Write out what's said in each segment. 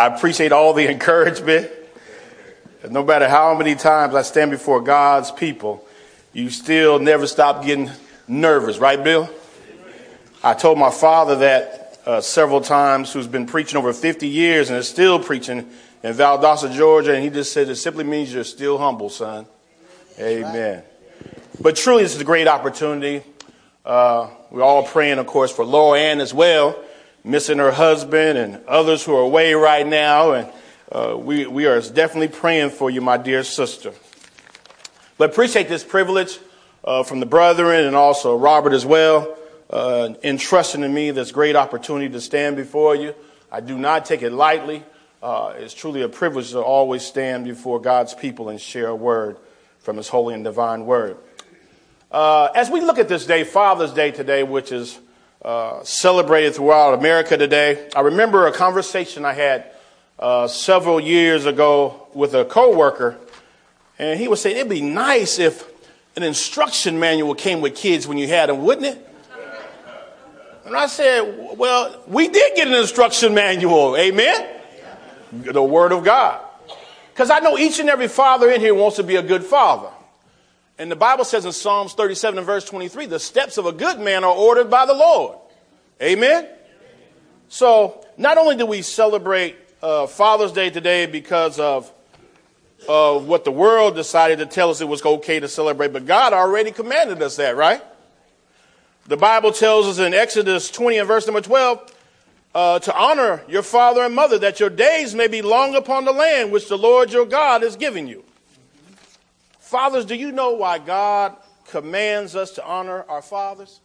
I appreciate all the encouragement. No matter how many times I stand before God's people, you still never stop getting nervous, right, Bill? I told my father that uh, several times, who's been preaching over 50 years and is still preaching in Valdosta, Georgia, and he just said it simply means you're still humble, son. Amen. But truly, this is a great opportunity. Uh, we're all praying, of course, for Laura Ann as well, missing her husband and others who are away right now. And uh, we, we are definitely praying for you, my dear sister. But appreciate this privilege uh, from the brethren and also Robert as well, uh, entrusting in me this great opportunity to stand before you. I do not take it lightly. Uh, it's truly a privilege to always stand before God's people and share a word from His holy and divine word. Uh, as we look at this day, Father's Day today, which is celebrated throughout America today, I remember a conversation I had uh, several years ago with a coworker, and he was saying it'd be nice if an instruction manual came with kids when you had them, wouldn't it? And I said, well, we did get an instruction manual. Amen the Word of God. Because I know each and every father in here wants to be a good father. And the Bible says in Psalms 37 and verse 23, the steps of a good man are ordered by the Lord. Amen? So, not only do we celebrate uh, Father's Day today because of of what the world decided to tell us it was okay to celebrate, but God already commanded us that, right? The Bible tells us in Exodus 20 and verse number 12, uh, to honor your father and mother, that your days may be long upon the land which the Lord your God is giving you. Fathers, do you know why God commands us to honor our fathers?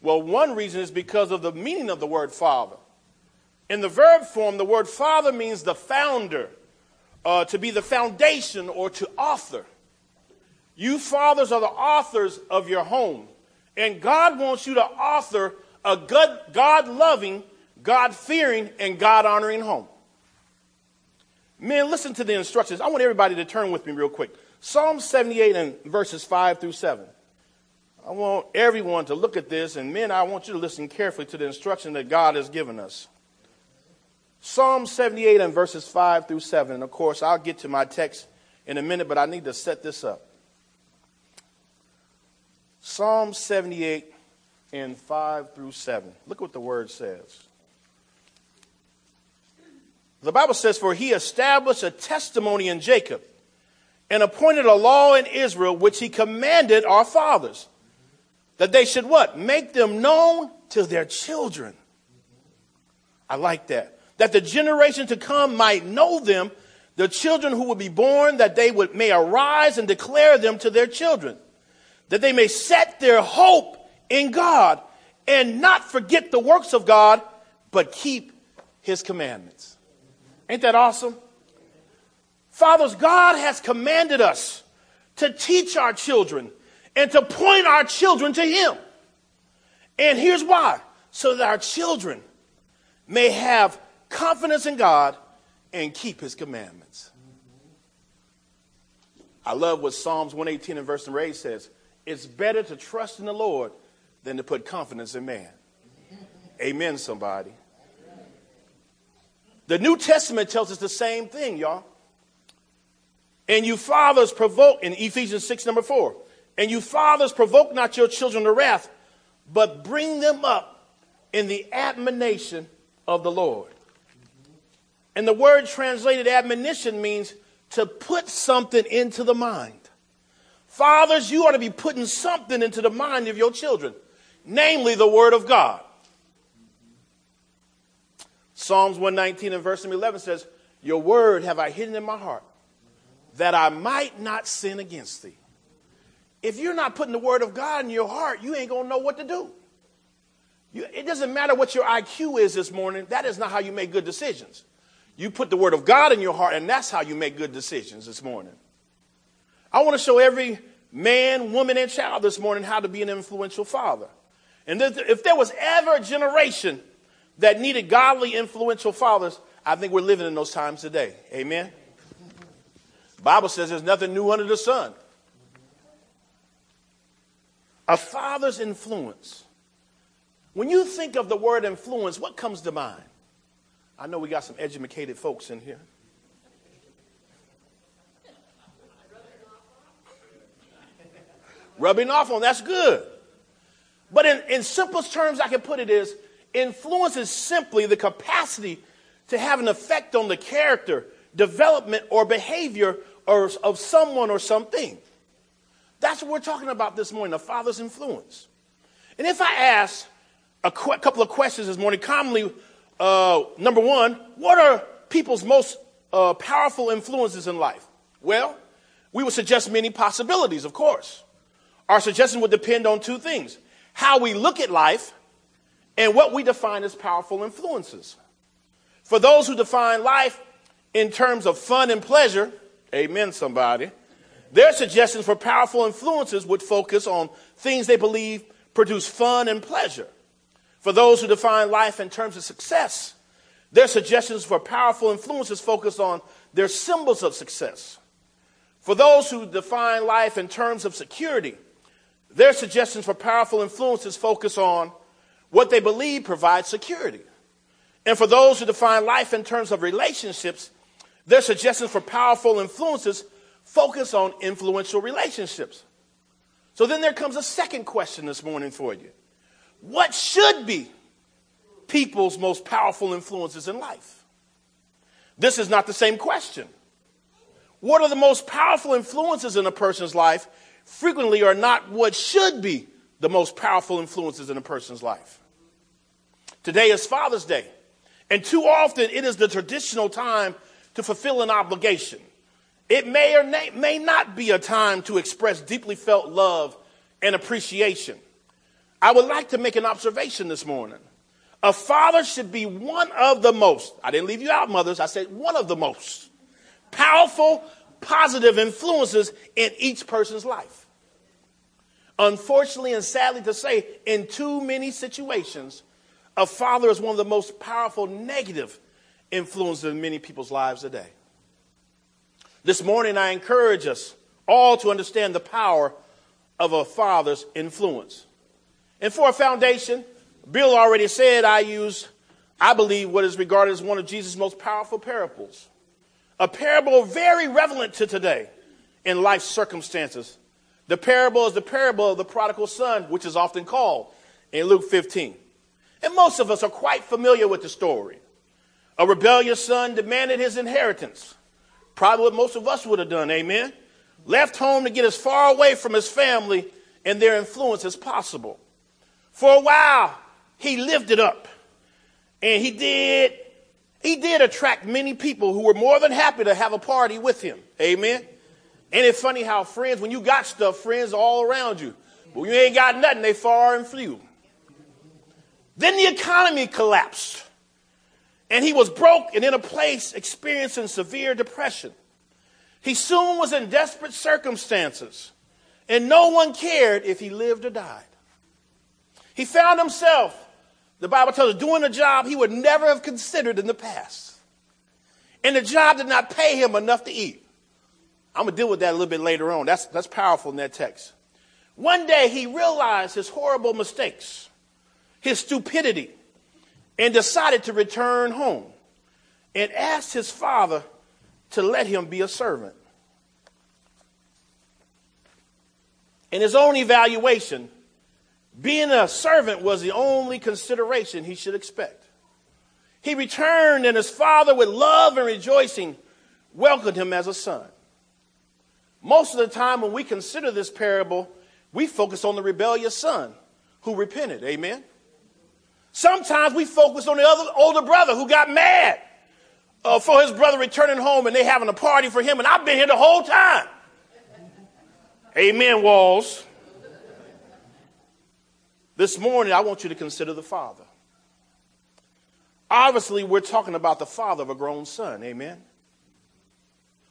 Well, one reason is because of the meaning of the word father. In the verb form, the word father means the founder, uh, to be the foundation or to author. You fathers are the authors of your home. And God wants you to author a God loving, God fearing, and God honoring home. Men, listen to the instructions. I want everybody to turn with me real quick. Psalm 78 and verses 5 through 7. I want everyone to look at this, and men, I want you to listen carefully to the instruction that God has given us. Psalm 78 and verses 5 through 7. And of course, I'll get to my text in a minute, but I need to set this up. Psalm 78 and 5 through 7. Look what the word says. The Bible says, For he established a testimony in Jacob and appointed a law in Israel, which he commanded our fathers, that they should what? Make them known to their children. I like that. That the generation to come might know them, the children who will be born, that they would, may arise and declare them to their children, that they may set their hope in God and not forget the works of God, but keep his commandments. Ain't that awesome? Fathers, God has commanded us to teach our children and to point our children to him. And here's why so that our children may have confidence in God and keep his commandments. I love what Psalms 118 and verse 8 says. It's better to trust in the Lord than to put confidence in man. Amen, somebody. The New Testament tells us the same thing, y'all. And you fathers provoke, in Ephesians 6, number 4, and you fathers provoke not your children to wrath, but bring them up in the admonition of the Lord. And the word translated admonition means to put something into the mind. Fathers, you ought to be putting something into the mind of your children namely the Word of God. Psalms 119 and verse 11 says, Your word have I hidden in my heart, that I might not sin against thee. If you're not putting the word of God in your heart, you ain't going to know what to do. You, it doesn't matter what your IQ is this morning, that is not how you make good decisions. You put the word of God in your heart, and that's how you make good decisions this morning. I want to show every man, woman, and child this morning how to be an influential father. And if there was ever a generation that needed godly, influential fathers, I think we're living in those times today. Amen. Bible says there's nothing new under the sun. A father's influence. When you think of the word influence, what comes to mind? I know we got some educated folks in here. Rubbing off on, that's good. But in, in simplest terms, I can put it is influence is simply the capacity to have an effect on the character, development, or behavior or, of someone or something. That's what we're talking about this morning, the Father's influence. And if I ask a qu- couple of questions this morning, commonly, uh, number one, what are people's most uh, powerful influences in life? Well, we would suggest many possibilities, of course. Our suggestion would depend on two things how we look at life and what we define as powerful influences. For those who define life in terms of fun and pleasure, amen, somebody, their suggestions for powerful influences would focus on things they believe produce fun and pleasure. For those who define life in terms of success, their suggestions for powerful influences focus on their symbols of success. For those who define life in terms of security, their suggestions for powerful influences focus on what they believe provides security. And for those who define life in terms of relationships, their suggestions for powerful influences focus on influential relationships. So then there comes a second question this morning for you. What should be people's most powerful influences in life? This is not the same question. What are the most powerful influences in a person's life frequently are not what should be the most powerful influences in a person's life. Today is Father's Day, and too often it is the traditional time to fulfill an obligation. It may or may not be a time to express deeply felt love and appreciation. I would like to make an observation this morning. A father should be one of the most, I didn't leave you out, mothers, I said one of the most powerful, positive influences in each person's life. Unfortunately and sadly to say, in too many situations, a father is one of the most powerful negative influences in many people's lives today. This morning, I encourage us all to understand the power of a father's influence. And for a foundation, Bill already said I use, I believe, what is regarded as one of Jesus' most powerful parables a parable very relevant to today in life circumstances. The parable is the parable of the prodigal son, which is often called in Luke 15. And most of us are quite familiar with the story. A rebellious son demanded his inheritance. Probably what most of us would have done, amen? Left home to get as far away from his family and their influence as possible. For a while, he lived it up. And he did he did attract many people who were more than happy to have a party with him. Amen. Ain't it funny how friends, when you got stuff, friends are all around you. But when you ain't got nothing, they far and few. Then the economy collapsed. And he was broke and in a place experiencing severe depression. He soon was in desperate circumstances. And no one cared if he lived or died. He found himself the Bible tells us, doing a job he would never have considered in the past. And the job did not pay him enough to eat. I'm going to deal with that a little bit later on. That's, that's powerful in that text. One day he realized his horrible mistakes, his stupidity, and decided to return home and asked his father to let him be a servant. In his own evaluation, being a servant was the only consideration he should expect. He returned, and his father, with love and rejoicing, welcomed him as a son. Most of the time, when we consider this parable, we focus on the rebellious son who repented. Amen. Sometimes we focus on the other older brother who got mad uh, for his brother returning home and they having a party for him, and I've been here the whole time. Amen, Walls. This morning, I want you to consider the father. Obviously, we're talking about the father of a grown son. Amen.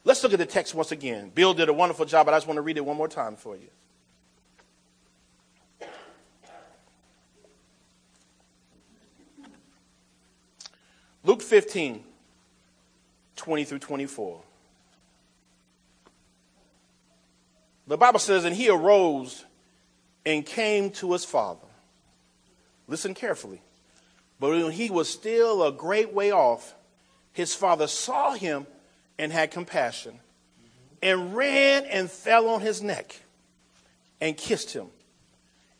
Let's look at the text once again. Bill did a wonderful job, but I just want to read it one more time for you. Luke 15, 20 through 24. The Bible says, And he arose and came to his father. Listen carefully. But when he was still a great way off, his father saw him and had compassion and ran and fell on his neck and kissed him.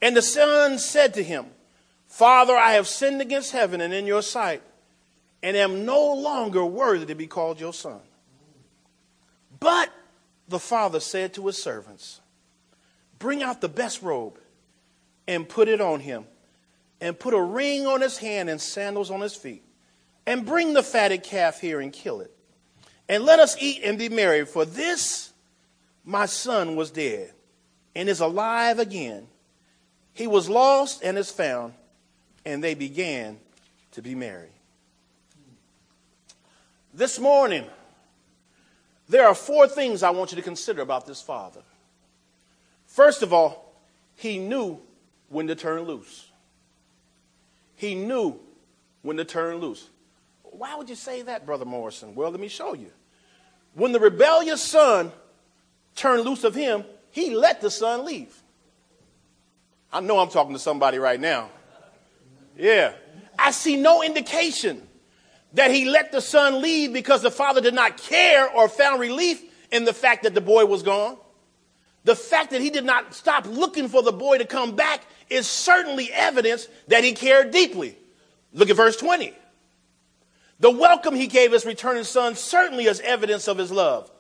And the son said to him, Father, I have sinned against heaven and in your sight, and am no longer worthy to be called your son. But the father said to his servants, Bring out the best robe and put it on him, and put a ring on his hand and sandals on his feet, and bring the fatted calf here and kill it. And let us eat and be merry, for this my son was dead and is alive again. He was lost and is found, and they began to be merry. This morning, there are four things I want you to consider about this father. First of all, he knew when to turn loose. He knew when to turn loose. Why would you say that, Brother Morrison? Well, let me show you. When the rebellious son turned loose of him, he let the son leave. I know I'm talking to somebody right now. Yeah. I see no indication that he let the son leave because the father did not care or found relief in the fact that the boy was gone. The fact that he did not stop looking for the boy to come back is certainly evidence that he cared deeply. Look at verse 20. The welcome he gave his returning son certainly is evidence of his love.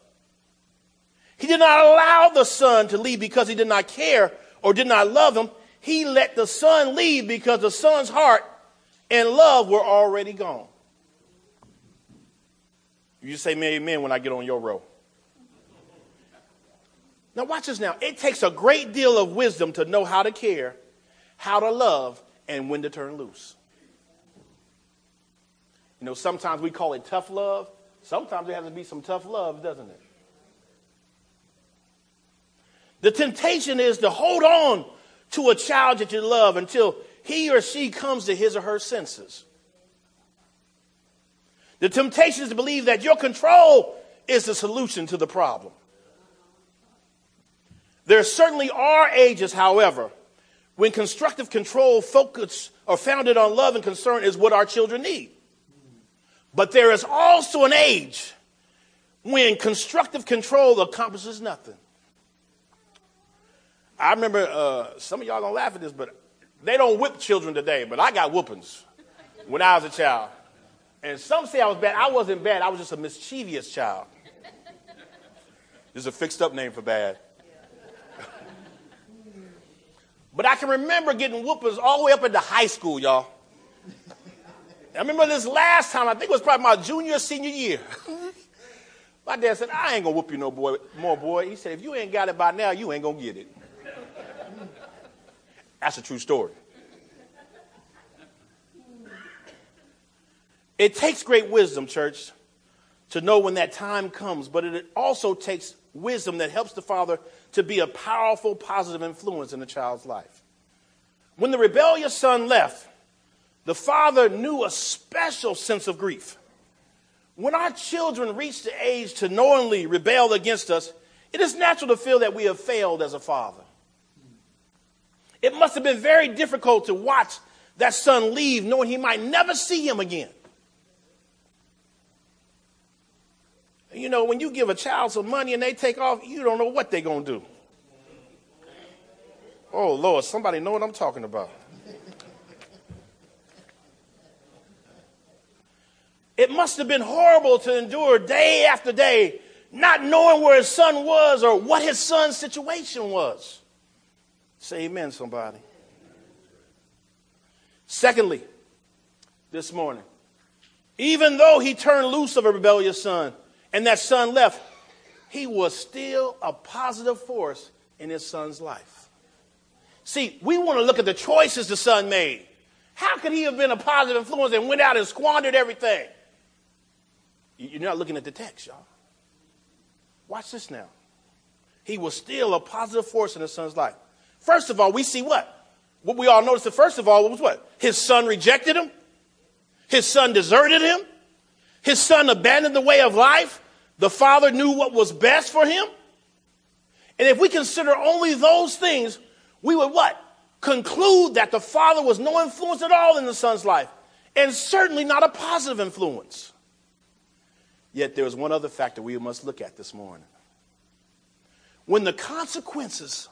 He did not allow the son to leave because he did not care or did not love him. He let the son leave because the son's heart and love were already gone. You say me amen when I get on your row. Now, watch this now. It takes a great deal of wisdom to know how to care, how to love, and when to turn loose. You know, sometimes we call it tough love. Sometimes there has to be some tough love, doesn't it? The temptation is to hold on to a child that you love until he or she comes to his or her senses. The temptation is to believe that your control is the solution to the problem. There certainly are ages, however, when constructive control focus or founded on love and concern is what our children need. But there is also an age when constructive control accomplishes nothing. I remember uh, some of y'all gonna laugh at this, but they don't whip children today. But I got whoopings when I was a child, and some say I was bad. I wasn't bad. I was just a mischievous child. This is a fixed up name for bad. But I can remember getting whoopers all the way up into high school, y'all. I remember this last time, I think it was probably my junior, senior year. my dad said, I ain't gonna whoop you no boy, more boy. He said, if you ain't got it by now, you ain't gonna get it. That's a true story. It takes great wisdom, church, to know when that time comes, but it also takes wisdom that helps the father to be a powerful, positive influence in the child's life. When the rebellious son left, the father knew a special sense of grief. When our children reach the age to knowingly rebel against us, it is natural to feel that we have failed as a father. It must have been very difficult to watch that son leave knowing he might never see him again. You know, when you give a child some money and they take off, you don't know what they're going to do. Oh, Lord, somebody know what I'm talking about. It must have been horrible to endure day after day, not knowing where his son was or what his son's situation was. Say amen, somebody. Secondly, this morning, even though he turned loose of a rebellious son, and that son left, he was still a positive force in his son's life. See, we want to look at the choices the son made. How could he have been a positive influence and went out and squandered everything? You're not looking at the text, y'all. Watch this now. He was still a positive force in his son's life. First of all, we see what? What we all noticed that first of all was what? His son rejected him. His son deserted him. His son abandoned the way of life. The father knew what was best for him. And if we consider only those things, we would what? Conclude that the father was no influence at all in the son's life. and certainly not a positive influence. Yet there is one other factor we must look at this morning. When the consequences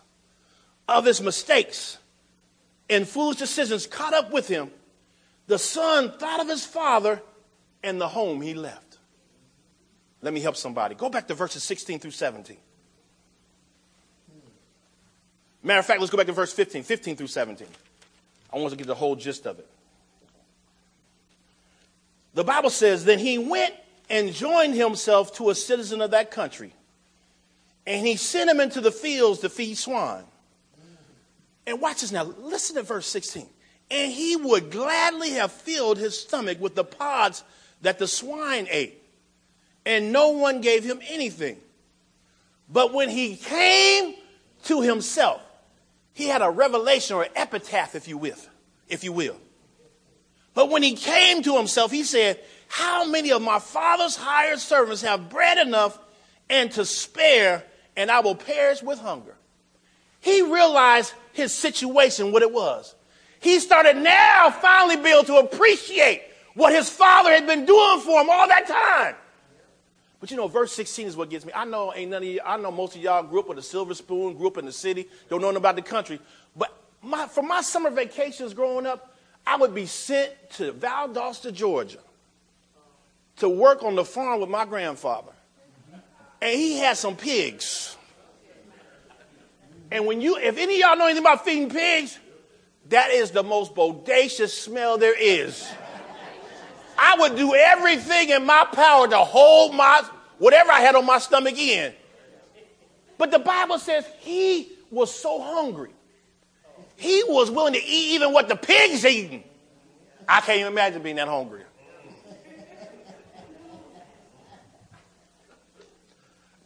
of his mistakes and foolish decisions caught up with him, the son thought of his father and the home he left. Let me help somebody. Go back to verses 16 through 17. Matter of fact, let's go back to verse 15, 15 through 17. I want to get the whole gist of it. The Bible says, Then he went and joined himself to a citizen of that country, and he sent him into the fields to feed swine. And watch this now. Listen to verse 16. And he would gladly have filled his stomach with the pods that the swine ate, and no one gave him anything. But when he came to himself, he had a revelation or epitaph, if you will, if you will. But when he came to himself, he said, How many of my father's hired servants have bread enough and to spare, and I will perish with hunger? He realized his situation, what it was. He started now finally being able to appreciate what his father had been doing for him all that time. But you know, verse 16 is what gets me. I know ain't none of you, I know most of y'all grew up with a silver spoon, grew up in the city, don't know nothing about the country. But my, for my summer vacations growing up, I would be sent to Valdosta, Georgia to work on the farm with my grandfather. And he had some pigs. And when you, if any of y'all know anything about feeding pigs, that is the most bodacious smell there is. I would do everything in my power to hold my whatever I had on my stomach in. But the Bible says he was so hungry. He was willing to eat even what the pigs eating. I can't even imagine being that hungry.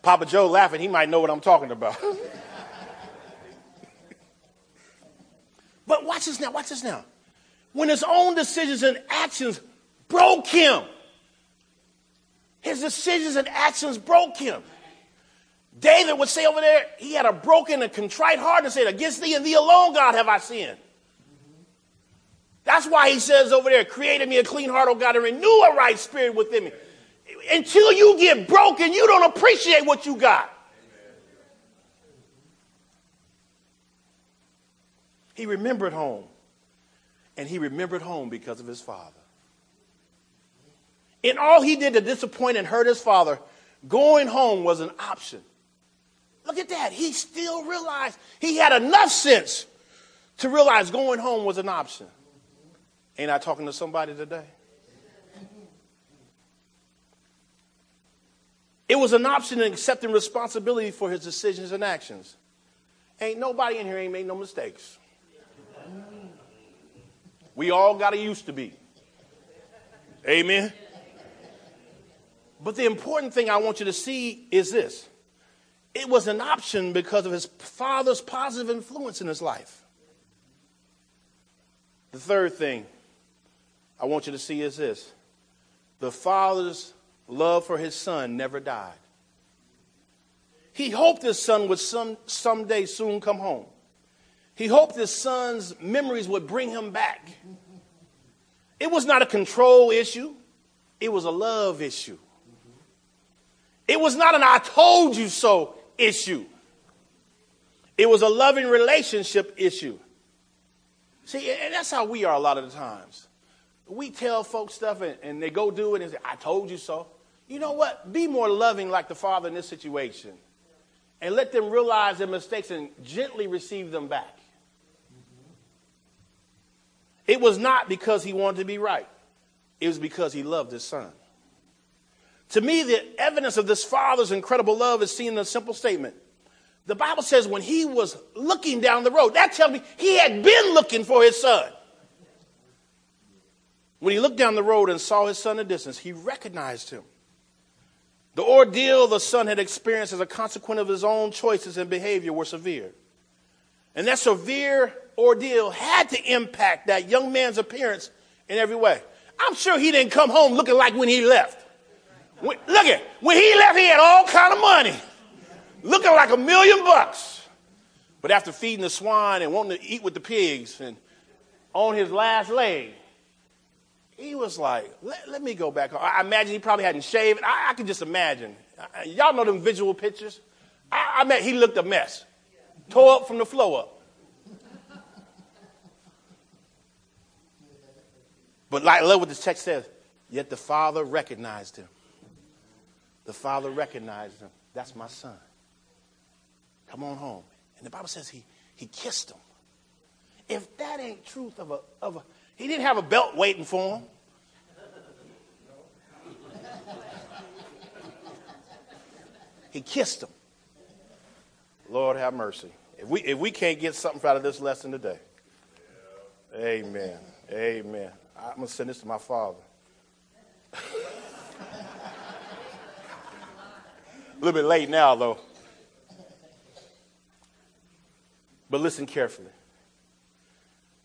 Papa Joe laughing, he might know what I'm talking about. but watch this now, watch this now. When his own decisions and actions broke him. His decisions and actions broke him. David would say over there, he had a broken and contrite heart and said, Against thee and thee alone, God, have I sinned. That's why he says over there, Created me a clean heart, O God, and renew a right spirit within me. Until you get broken, you don't appreciate what you got. He remembered home. And he remembered home because of his father. In all he did to disappoint and hurt his father, going home was an option. Look at that. He still realized he had enough sense to realize going home was an option. Ain't I talking to somebody today? It was an option in accepting responsibility for his decisions and actions. Ain't nobody in here ain't made no mistakes. We all got to used to be. Amen. But the important thing I want you to see is this it was an option because of his father's positive influence in his life. The third thing I want you to see is this the father's love for his son never died. He hoped his son would some, someday soon come home. He hoped his son's memories would bring him back. It was not a control issue, it was a love issue. It was not an I told you so issue. It was a loving relationship issue. See, and that's how we are a lot of the times. We tell folks stuff and, and they go do it and say, I told you so. You know what? Be more loving like the father in this situation. And let them realize their mistakes and gently receive them back. It was not because he wanted to be right. It was because he loved his son. To me, the evidence of this father's incredible love is seen in a simple statement. The Bible says when he was looking down the road, that tells me he had been looking for his son. When he looked down the road and saw his son in the distance, he recognized him. The ordeal the son had experienced as a consequence of his own choices and behavior were severe. And that severe ordeal had to impact that young man's appearance in every way. I'm sure he didn't come home looking like when he left. When, look at when he left, he had all kind of money, looking like a million bucks. But after feeding the swine and wanting to eat with the pigs, and on his last leg, he was like, let, let me go back. I imagine he probably hadn't shaved. I, I can just imagine. Y'all know them visual pictures? I, I mean, he looked a mess. Tore up from the floor up. But like, I love what this text says. Yet the father recognized him. The father recognized him. That's my son. Come on home. And the Bible says he, he kissed him. If that ain't truth of a, of a, he didn't have a belt waiting for him. He kissed him. Lord have mercy. If we, if we can't get something out of this lesson today, amen. Amen. I'm going to send this to my father. Little bit late now, though. But listen carefully.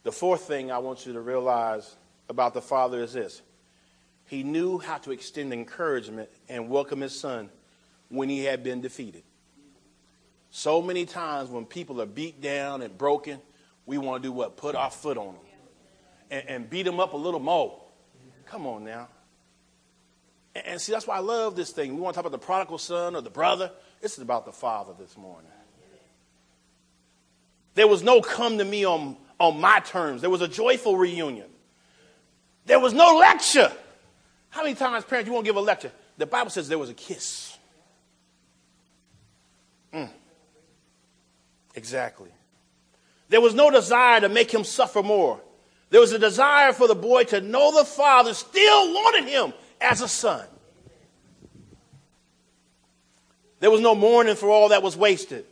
The fourth thing I want you to realize about the Father is this He knew how to extend encouragement and welcome His Son when He had been defeated. So many times when people are beat down and broken, we want to do what? Put our foot on them and, and beat them up a little more. Come on now. And, see, that's why I love this thing. We want to talk about the prodigal son or the brother. This is about the father this morning. There was no come to me on, on my terms. There was a joyful reunion. There was no lecture. How many times, parents, you won't give a lecture? The Bible says there was a kiss. Mm. Exactly. There was no desire to make him suffer more. There was a desire for the boy to know the father still wanted him as a son. There was no mourning for all that was wasted.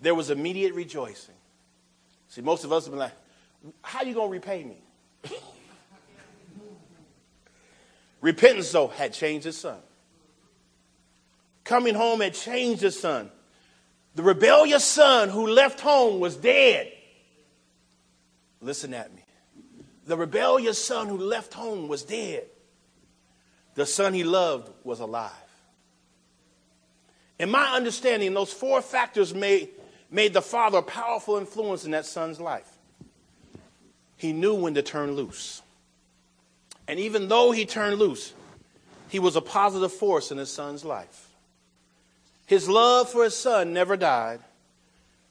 There was immediate rejoicing. See, most of us have been like, how are you going to repay me? Repentance, though, had changed his son. Coming home had changed his son. The rebellious son who left home was dead. Listen at me. The rebellious son who left home was dead. The son he loved was alive. In my understanding, those four factors made, made the father a powerful influence in that son's life. He knew when to turn loose. And even though he turned loose, he was a positive force in his son's life. His love for his son never died,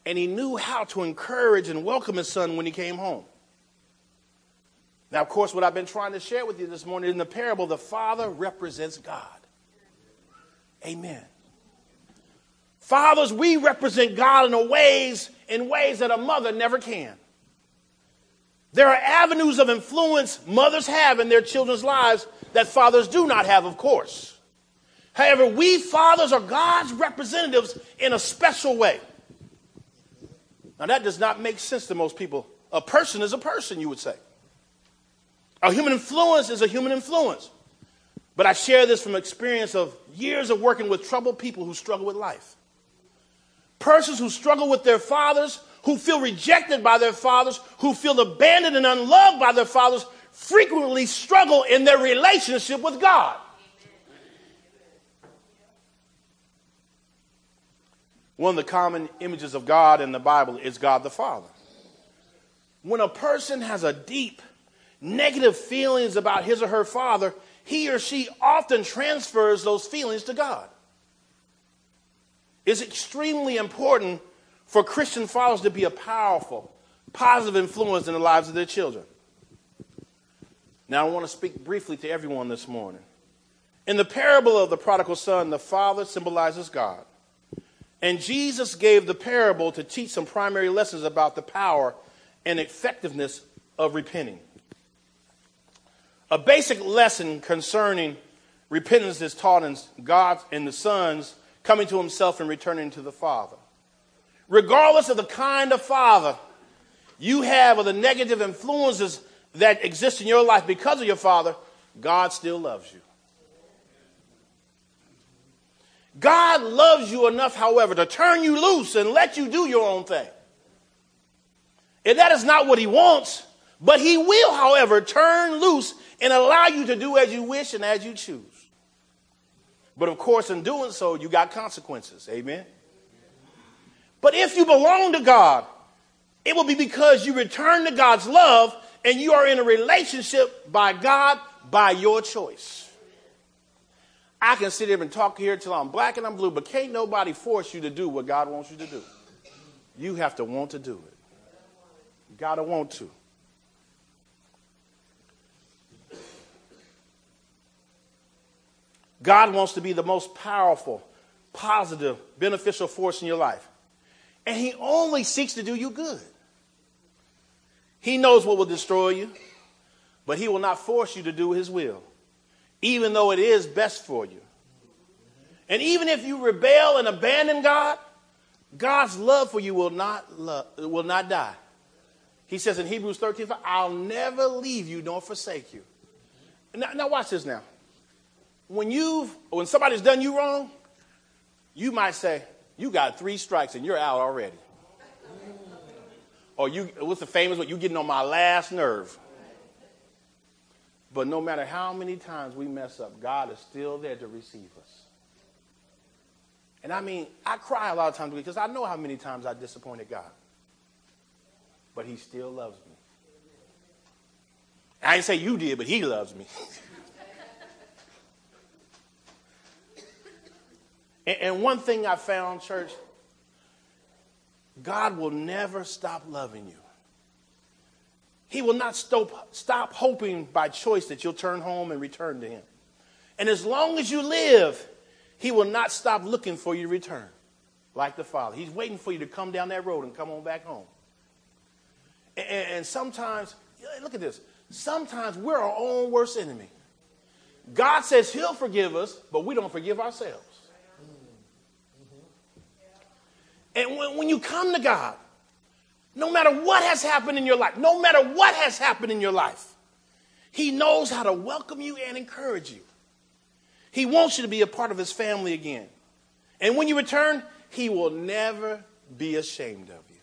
and he knew how to encourage and welcome his son when he came home. Now, of course, what I've been trying to share with you this morning in the parable, the Father represents God. Amen. Fathers, we represent God in ways in ways that a mother never can. There are avenues of influence mothers have in their children's lives that fathers do not have, of course. However, we fathers are God's representatives in a special way. Now, that does not make sense to most people. A person is a person, you would say. A human influence is a human influence. But I share this from experience of years of working with troubled people who struggle with life. Persons who struggle with their fathers, who feel rejected by their fathers, who feel abandoned and unloved by their fathers, frequently struggle in their relationship with God. One of the common images of God in the Bible is God the Father. When a person has a deep negative feelings about his or her father, he or she often transfers those feelings to God. It's extremely important for Christian fathers to be a powerful, positive influence in the lives of their children. Now, I want to speak briefly to everyone this morning. In the parable of the prodigal son, the father symbolizes God. And Jesus gave the parable to teach some primary lessons about the power and effectiveness of repenting. A basic lesson concerning repentance is taught in God and the Son's coming to himself and returning to the Father. Regardless of the kind of father you have or the negative influences that exist in your life because of your father, God still loves you. God loves you enough, however, to turn you loose and let you do your own thing. And that is not what he wants, but he will, however, turn loose and allow you to do as you wish and as you choose. But of course, in doing so, you got consequences. Amen. But if you belong to God, it will be because you return to God's love and you are in a relationship by God by your choice. I can sit here and talk here till I'm black and I'm blue, but can't nobody force you to do what God wants you to do. You have to want to do it. You got to want to. God wants to be the most powerful, positive, beneficial force in your life. And He only seeks to do you good. He knows what will destroy you, but He will not force you to do His will, even though it is best for you. And even if you rebel and abandon God, God's love for you will not, love, will not die. He says in Hebrews 13, I'll never leave you nor forsake you. Now, now watch this now when you've when somebody's done you wrong, you might say, you got three strikes and you're out already. Or you what's the famous one? You getting on my last nerve. But no matter how many times we mess up, God is still there to receive us. And I mean, I cry a lot of times because I know how many times I disappointed God. But he still loves me. I didn't say you did, but he loves me. And, one thing I found, church, God will never stop loving you. He will not stop, stop hoping by choice that you'll turn home and return to Him. And as long as you live, He will not stop looking for you to return, like the Father. He's waiting for you to come down that road and come on back home. And, and sometimes, look at this. Sometimes we're our own worst enemy. God says He'll forgive us, but we don't forgive ourselves. And when, when you come to God, no matter what has happened in your life, no matter what has happened in your life, He knows how to welcome you and encourage you. He wants you to be a part of His family again. And when you return, He will never be ashamed of you.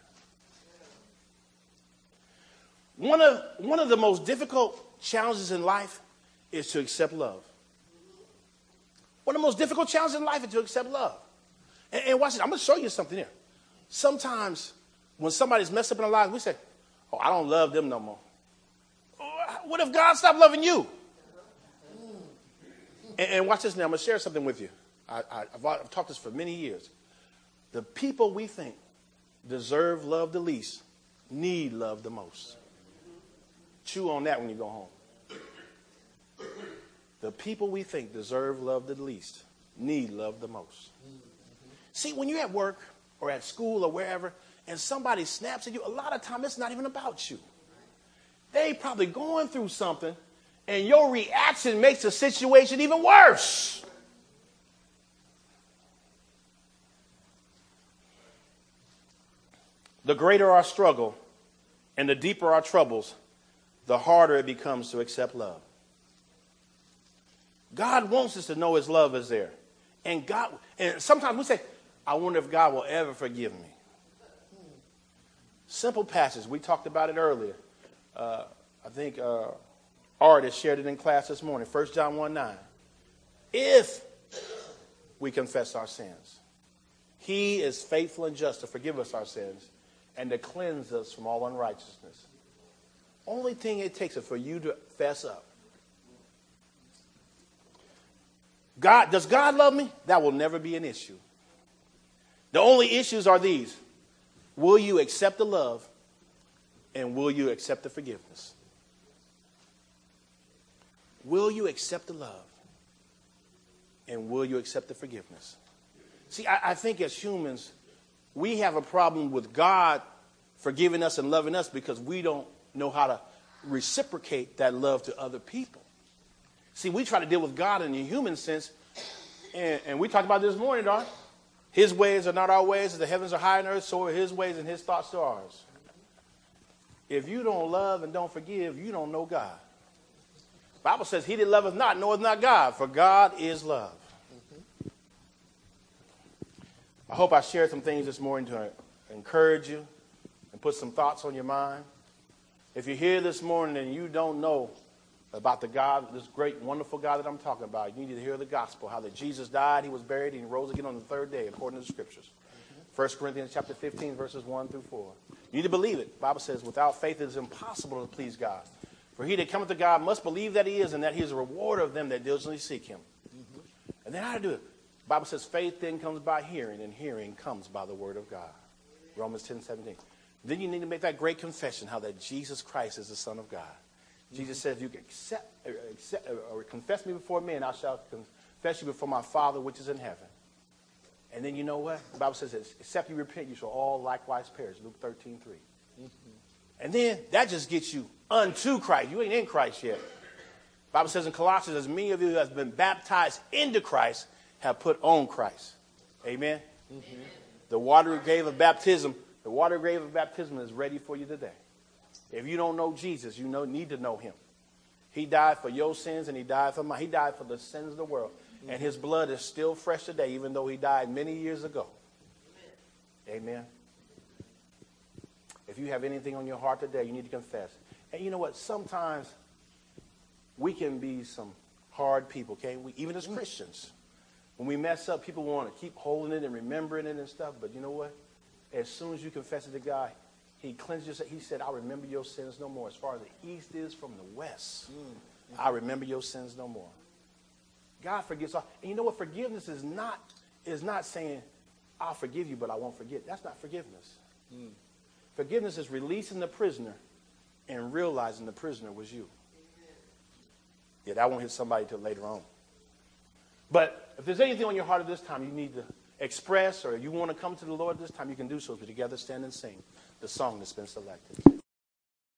One of, one of the most difficult challenges in life is to accept love. One of the most difficult challenges in life is to accept love. And, and watch this, I'm going to show you something here sometimes when somebody's messed up in their lives, we say, Oh, I don't love them no more. Oh, what if God stopped loving you? And, and watch this now. I'm going to share something with you. I, have I've talked this for many years. The people we think deserve love the least need love the most. Chew on that when you go home. The people we think deserve love the least need love the most. See, when you're at work or at school or wherever, and somebody snaps at you, a lot of time it's not even about you. They probably going through something, and your reaction makes the situation even worse. The greater our struggle and the deeper our troubles, the harder it becomes to accept love. God wants us to know his love is there. And God and sometimes we say, I wonder if God will ever forgive me. Simple passage. We talked about it earlier. Uh, I think uh, Art shared it in class this morning. 1 John 1 9. If we confess our sins, He is faithful and just to forgive us our sins and to cleanse us from all unrighteousness. Only thing it takes is for you to fess up. God, does God love me? That will never be an issue. The only issues are these Will you accept the love and will you accept the forgiveness? Will you accept the love and will you accept the forgiveness? See, I, I think as humans, we have a problem with God forgiving us and loving us because we don't know how to reciprocate that love to other people. See, we try to deal with God in the human sense, and, and we talked about this morning, Don. His ways are not our ways, as the heavens are higher than earth, so are his ways and his thoughts to ours. If you don't love and don't forgive, you don't know God. Bible says, He that loveth not knoweth not God, for God is love. I hope I shared some things this morning to encourage you and put some thoughts on your mind. If you're here this morning and you don't know about the God, this great, wonderful God that I'm talking about. You need to hear the gospel, how that Jesus died, he was buried, and he rose again on the third day, according to the scriptures. 1 Corinthians chapter 15, verses 1 through 4. You need to believe it. The Bible says, without faith it is impossible to please God. For he that cometh to God must believe that he is, and that he is a rewarder of them that diligently seek him. Mm-hmm. And then how to do it? The Bible says, faith then comes by hearing, and hearing comes by the word of God. Romans 10, 17. Then you need to make that great confession how that Jesus Christ is the Son of God. Jesus says, if you can accept, accept, or confess me before men, I shall confess you before my Father which is in heaven. And then you know what? The Bible says, except you repent, you shall all likewise perish. Luke 13, 3. Mm-hmm. And then that just gets you unto Christ. You ain't in Christ yet. The Bible says in Colossians, as many of you who have been baptized into Christ have put on Christ. Amen? Mm-hmm. The water grave of baptism, the water grave of baptism is ready for you today. If you don't know Jesus, you know, need to know him. He died for your sins and he died for mine. He died for the sins of the world. And his blood is still fresh today, even though he died many years ago. Amen. If you have anything on your heart today, you need to confess. And you know what? Sometimes we can be some hard people, okay? We, even as Christians. When we mess up, people want to keep holding it and remembering it and stuff. But you know what? As soon as you confess it to God, he cleanses He said, I remember your sins no more. As far as the east is from the west, mm. I remember your sins no more. God forgives all. And you know what? Forgiveness is not, is not saying, I'll forgive you, but I won't forget. That's not forgiveness. Mm. Forgiveness is releasing the prisoner and realizing the prisoner was you. Yeah, that won't hit somebody till later on. But if there's anything on your heart at this time you need to express or you want to come to the Lord this time, you can do so. If together stand and sing the song that's been selected.